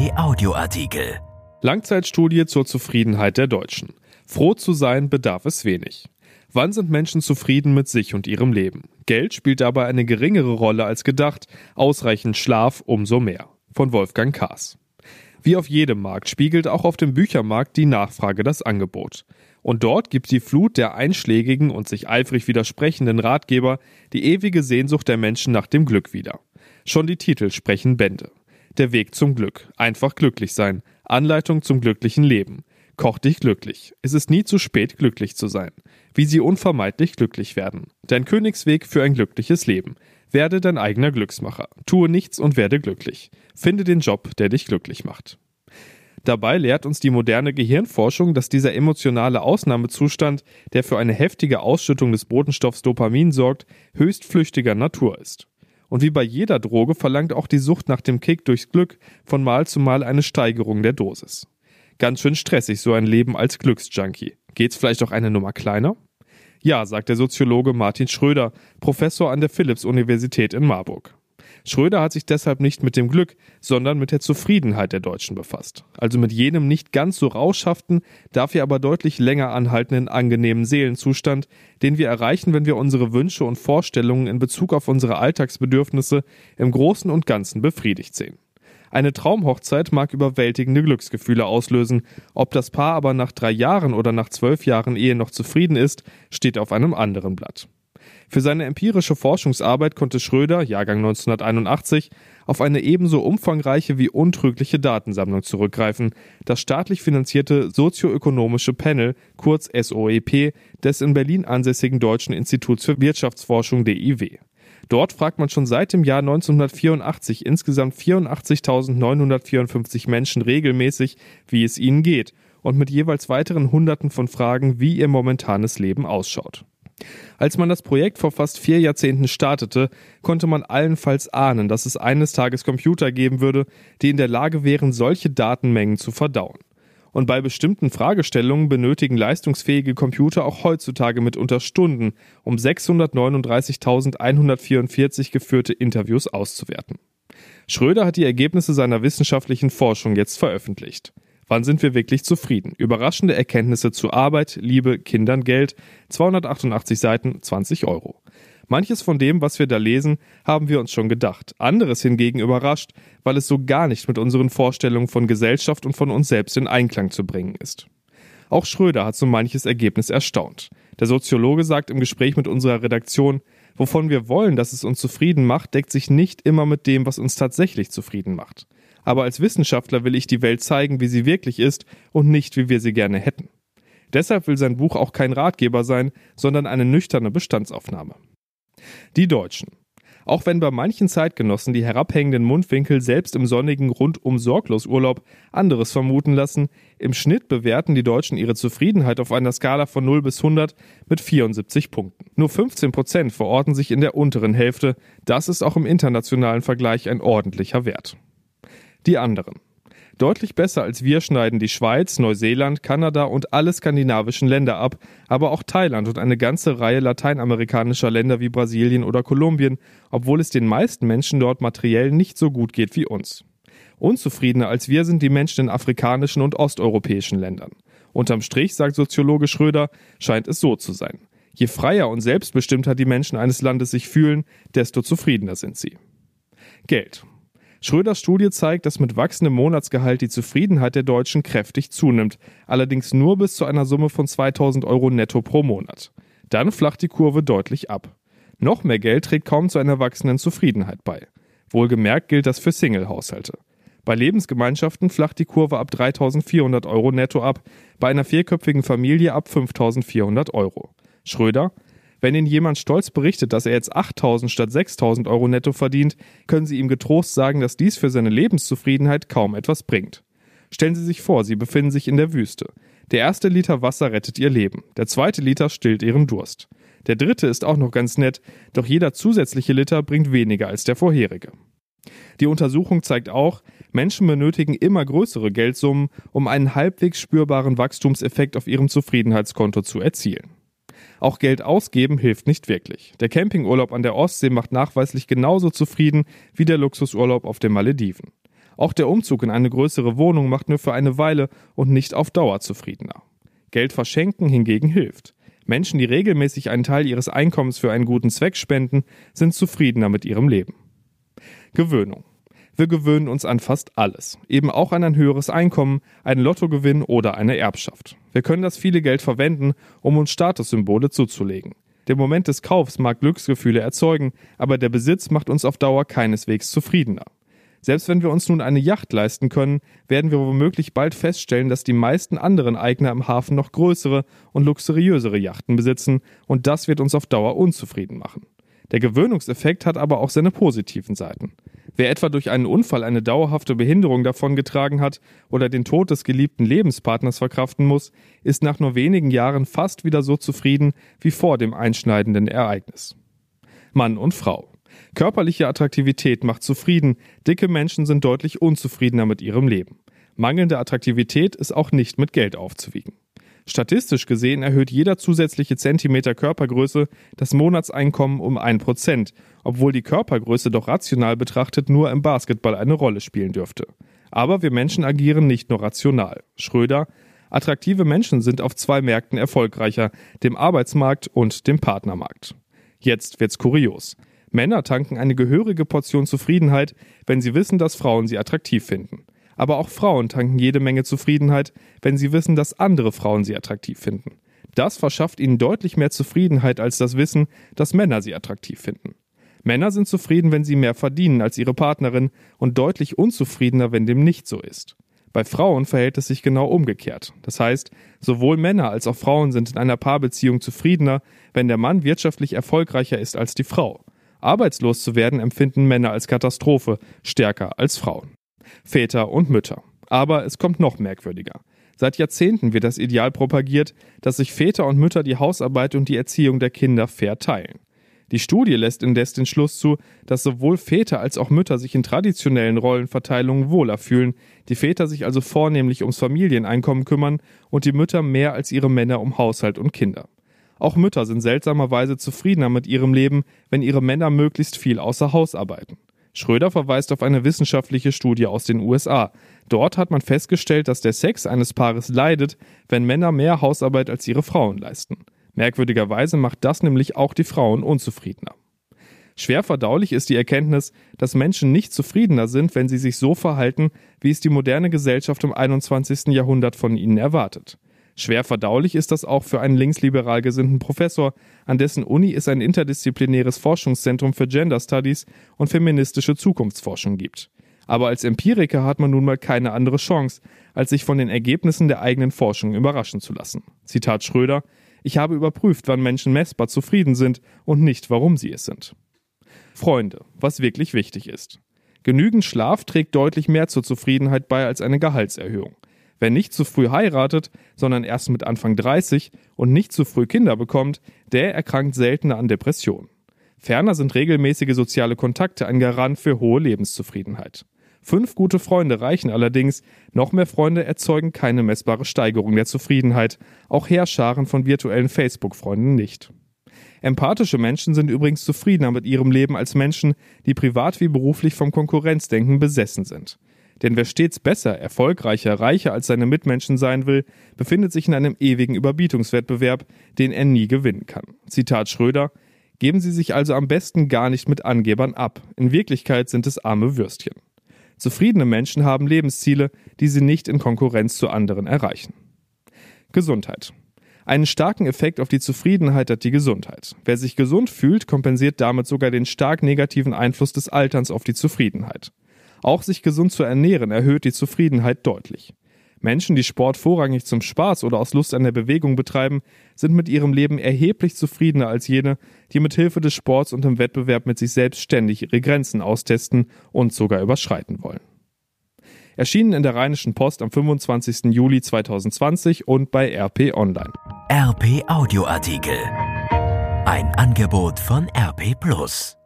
Kai Audioartikel. Langzeitstudie zur Zufriedenheit der Deutschen. Froh zu sein bedarf es wenig. Wann sind Menschen zufrieden mit sich und ihrem Leben? Geld spielt dabei eine geringere Rolle als gedacht, ausreichend Schlaf umso mehr. Von Wolfgang Kaas. Wie auf jedem Markt spiegelt auch auf dem Büchermarkt die Nachfrage das Angebot. Und dort gibt die Flut der einschlägigen und sich eifrig widersprechenden Ratgeber die ewige Sehnsucht der Menschen nach dem Glück wieder. Schon die Titel sprechen Bände. Der Weg zum Glück. Einfach glücklich sein. Anleitung zum glücklichen Leben. Koch dich glücklich. Es ist nie zu spät, glücklich zu sein. Wie sie unvermeidlich glücklich werden. Dein Königsweg für ein glückliches Leben. Werde dein eigener Glücksmacher. Tue nichts und werde glücklich. Finde den Job, der dich glücklich macht. Dabei lehrt uns die moderne Gehirnforschung, dass dieser emotionale Ausnahmezustand, der für eine heftige Ausschüttung des Botenstoffs Dopamin sorgt, höchst flüchtiger Natur ist. Und wie bei jeder Droge verlangt auch die Sucht nach dem Kick durchs Glück von Mal zu Mal eine Steigerung der Dosis. Ganz schön stressig so ein Leben als Glücksjunkie. Geht's vielleicht auch eine Nummer kleiner? Ja, sagt der Soziologe Martin Schröder, Professor an der Philipps-Universität in Marburg. Schröder hat sich deshalb nicht mit dem Glück, sondern mit der Zufriedenheit der Deutschen befasst. Also mit jenem nicht ganz so rauschhaften, dafür aber deutlich länger anhaltenden angenehmen Seelenzustand, den wir erreichen, wenn wir unsere Wünsche und Vorstellungen in Bezug auf unsere Alltagsbedürfnisse im Großen und Ganzen befriedigt sehen. Eine Traumhochzeit mag überwältigende Glücksgefühle auslösen. Ob das Paar aber nach drei Jahren oder nach zwölf Jahren Ehe noch zufrieden ist, steht auf einem anderen Blatt. Für seine empirische Forschungsarbeit konnte Schröder, Jahrgang 1981, auf eine ebenso umfangreiche wie untrügliche Datensammlung zurückgreifen, das staatlich finanzierte sozioökonomische Panel, kurz SOEP, des in Berlin ansässigen Deutschen Instituts für Wirtschaftsforschung DIW. Dort fragt man schon seit dem Jahr 1984 insgesamt 84.954 Menschen regelmäßig, wie es ihnen geht und mit jeweils weiteren Hunderten von Fragen, wie ihr momentanes Leben ausschaut. Als man das Projekt vor fast vier Jahrzehnten startete, konnte man allenfalls ahnen, dass es eines Tages Computer geben würde, die in der Lage wären, solche Datenmengen zu verdauen. Und bei bestimmten Fragestellungen benötigen leistungsfähige Computer auch heutzutage mitunter Stunden, um 639.144 geführte Interviews auszuwerten. Schröder hat die Ergebnisse seiner wissenschaftlichen Forschung jetzt veröffentlicht. Wann sind wir wirklich zufrieden? Überraschende Erkenntnisse zu Arbeit, Liebe, Kindern, Geld. 288 Seiten, 20 Euro. Manches von dem, was wir da lesen, haben wir uns schon gedacht. Anderes hingegen überrascht, weil es so gar nicht mit unseren Vorstellungen von Gesellschaft und von uns selbst in Einklang zu bringen ist. Auch Schröder hat so manches Ergebnis erstaunt. Der Soziologe sagt im Gespräch mit unserer Redaktion, wovon wir wollen, dass es uns zufrieden macht, deckt sich nicht immer mit dem, was uns tatsächlich zufrieden macht aber als Wissenschaftler will ich die Welt zeigen, wie sie wirklich ist und nicht, wie wir sie gerne hätten. Deshalb will sein Buch auch kein Ratgeber sein, sondern eine nüchterne Bestandsaufnahme. Die Deutschen. Auch wenn bei manchen Zeitgenossen die herabhängenden Mundwinkel selbst im sonnigen rundum sorglos Urlaub anderes vermuten lassen, im Schnitt bewerten die Deutschen ihre Zufriedenheit auf einer Skala von 0 bis 100 mit 74 Punkten. Nur 15 Prozent verorten sich in der unteren Hälfte. Das ist auch im internationalen Vergleich ein ordentlicher Wert. Die anderen. Deutlich besser als wir schneiden die Schweiz, Neuseeland, Kanada und alle skandinavischen Länder ab, aber auch Thailand und eine ganze Reihe lateinamerikanischer Länder wie Brasilien oder Kolumbien, obwohl es den meisten Menschen dort materiell nicht so gut geht wie uns. Unzufriedener als wir sind die Menschen in afrikanischen und osteuropäischen Ländern. Unterm Strich, sagt Soziologe Schröder, scheint es so zu sein. Je freier und selbstbestimmter die Menschen eines Landes sich fühlen, desto zufriedener sind sie. Geld. Schröders Studie zeigt, dass mit wachsendem Monatsgehalt die Zufriedenheit der Deutschen kräftig zunimmt, allerdings nur bis zu einer Summe von 2000 Euro netto pro Monat. Dann flacht die Kurve deutlich ab. Noch mehr Geld trägt kaum zu einer wachsenden Zufriedenheit bei. Wohlgemerkt gilt das für Single-Haushalte. Bei Lebensgemeinschaften flacht die Kurve ab 3400 Euro netto ab, bei einer vierköpfigen Familie ab 5400 Euro. Schröder, wenn Ihnen jemand stolz berichtet, dass er jetzt 8000 statt 6000 Euro netto verdient, können Sie ihm getrost sagen, dass dies für seine Lebenszufriedenheit kaum etwas bringt. Stellen Sie sich vor, Sie befinden sich in der Wüste. Der erste Liter Wasser rettet Ihr Leben, der zweite Liter stillt Ihren Durst. Der dritte ist auch noch ganz nett, doch jeder zusätzliche Liter bringt weniger als der vorherige. Die Untersuchung zeigt auch, Menschen benötigen immer größere Geldsummen, um einen halbwegs spürbaren Wachstumseffekt auf ihrem Zufriedenheitskonto zu erzielen. Auch Geld ausgeben hilft nicht wirklich. Der Campingurlaub an der Ostsee macht nachweislich genauso zufrieden wie der Luxusurlaub auf den Malediven. Auch der Umzug in eine größere Wohnung macht nur für eine Weile und nicht auf Dauer zufriedener. Geld verschenken hingegen hilft. Menschen, die regelmäßig einen Teil ihres Einkommens für einen guten Zweck spenden, sind zufriedener mit ihrem Leben. Gewöhnung. Wir gewöhnen uns an fast alles, eben auch an ein höheres Einkommen, einen Lottogewinn oder eine Erbschaft. Wir können das viele Geld verwenden, um uns Statussymbole zuzulegen. Der Moment des Kaufs mag Glücksgefühle erzeugen, aber der Besitz macht uns auf Dauer keineswegs zufriedener. Selbst wenn wir uns nun eine Yacht leisten können, werden wir womöglich bald feststellen, dass die meisten anderen Eigner im Hafen noch größere und luxuriösere Yachten besitzen, und das wird uns auf Dauer unzufrieden machen. Der Gewöhnungseffekt hat aber auch seine positiven Seiten. Wer etwa durch einen Unfall eine dauerhafte Behinderung davongetragen hat oder den Tod des geliebten Lebenspartners verkraften muss, ist nach nur wenigen Jahren fast wieder so zufrieden wie vor dem einschneidenden Ereignis. Mann und Frau. Körperliche Attraktivität macht zufrieden, dicke Menschen sind deutlich unzufriedener mit ihrem Leben. Mangelnde Attraktivität ist auch nicht mit Geld aufzuwiegen. Statistisch gesehen erhöht jeder zusätzliche Zentimeter Körpergröße das Monatseinkommen um ein Prozent, obwohl die Körpergröße doch rational betrachtet nur im Basketball eine Rolle spielen dürfte. Aber wir Menschen agieren nicht nur rational. Schröder, attraktive Menschen sind auf zwei Märkten erfolgreicher, dem Arbeitsmarkt und dem Partnermarkt. Jetzt wird's kurios. Männer tanken eine gehörige Portion Zufriedenheit, wenn sie wissen, dass Frauen sie attraktiv finden. Aber auch Frauen tanken jede Menge Zufriedenheit, wenn sie wissen, dass andere Frauen sie attraktiv finden. Das verschafft ihnen deutlich mehr Zufriedenheit als das Wissen, dass Männer sie attraktiv finden. Männer sind zufrieden, wenn sie mehr verdienen als ihre Partnerin und deutlich unzufriedener, wenn dem nicht so ist. Bei Frauen verhält es sich genau umgekehrt. Das heißt, sowohl Männer als auch Frauen sind in einer Paarbeziehung zufriedener, wenn der Mann wirtschaftlich erfolgreicher ist als die Frau. Arbeitslos zu werden empfinden Männer als Katastrophe, stärker als Frauen. Väter und Mütter. Aber es kommt noch merkwürdiger. Seit Jahrzehnten wird das Ideal propagiert, dass sich Väter und Mütter die Hausarbeit und die Erziehung der Kinder fair teilen. Die Studie lässt indes den Schluss zu, dass sowohl Väter als auch Mütter sich in traditionellen Rollenverteilungen wohler fühlen, die Väter sich also vornehmlich ums Familieneinkommen kümmern und die Mütter mehr als ihre Männer um Haushalt und Kinder. Auch Mütter sind seltsamerweise zufriedener mit ihrem Leben, wenn ihre Männer möglichst viel außer Haus arbeiten. Schröder verweist auf eine wissenschaftliche Studie aus den USA. Dort hat man festgestellt, dass der Sex eines Paares leidet, wenn Männer mehr Hausarbeit als ihre Frauen leisten. Merkwürdigerweise macht das nämlich auch die Frauen unzufriedener. Schwer verdaulich ist die Erkenntnis, dass Menschen nicht zufriedener sind, wenn sie sich so verhalten, wie es die moderne Gesellschaft im 21. Jahrhundert von ihnen erwartet. Schwer verdaulich ist das auch für einen linksliberal gesinnten Professor, an dessen Uni es ein interdisziplinäres Forschungszentrum für Gender Studies und feministische Zukunftsforschung gibt. Aber als Empiriker hat man nun mal keine andere Chance, als sich von den Ergebnissen der eigenen Forschung überraschen zu lassen. Zitat Schröder Ich habe überprüft, wann Menschen messbar zufrieden sind und nicht, warum sie es sind. Freunde, was wirklich wichtig ist. Genügend Schlaf trägt deutlich mehr zur Zufriedenheit bei als eine Gehaltserhöhung. Wer nicht zu früh heiratet, sondern erst mit Anfang 30 und nicht zu früh Kinder bekommt, der erkrankt seltener an Depressionen. Ferner sind regelmäßige soziale Kontakte ein Garant für hohe Lebenszufriedenheit. Fünf gute Freunde reichen allerdings, noch mehr Freunde erzeugen keine messbare Steigerung der Zufriedenheit, auch Heerscharen von virtuellen Facebook-Freunden nicht. Empathische Menschen sind übrigens zufriedener mit ihrem Leben als Menschen, die privat wie beruflich vom Konkurrenzdenken besessen sind. Denn wer stets besser, erfolgreicher, reicher als seine Mitmenschen sein will, befindet sich in einem ewigen Überbietungswettbewerb, den er nie gewinnen kann. Zitat Schröder Geben Sie sich also am besten gar nicht mit Angebern ab. In Wirklichkeit sind es arme Würstchen. Zufriedene Menschen haben Lebensziele, die sie nicht in Konkurrenz zu anderen erreichen. Gesundheit. Einen starken Effekt auf die Zufriedenheit hat die Gesundheit. Wer sich gesund fühlt, kompensiert damit sogar den stark negativen Einfluss des Alterns auf die Zufriedenheit. Auch sich gesund zu ernähren erhöht die Zufriedenheit deutlich. Menschen, die Sport vorrangig zum Spaß oder aus Lust an der Bewegung betreiben, sind mit ihrem Leben erheblich zufriedener als jene, die mit Hilfe des Sports und im Wettbewerb mit sich selbst ständig ihre Grenzen austesten und sogar überschreiten wollen. Erschienen in der Rheinischen Post am 25. Juli 2020 und bei RP Online. RP Audioartikel. Ein Angebot von RP Plus.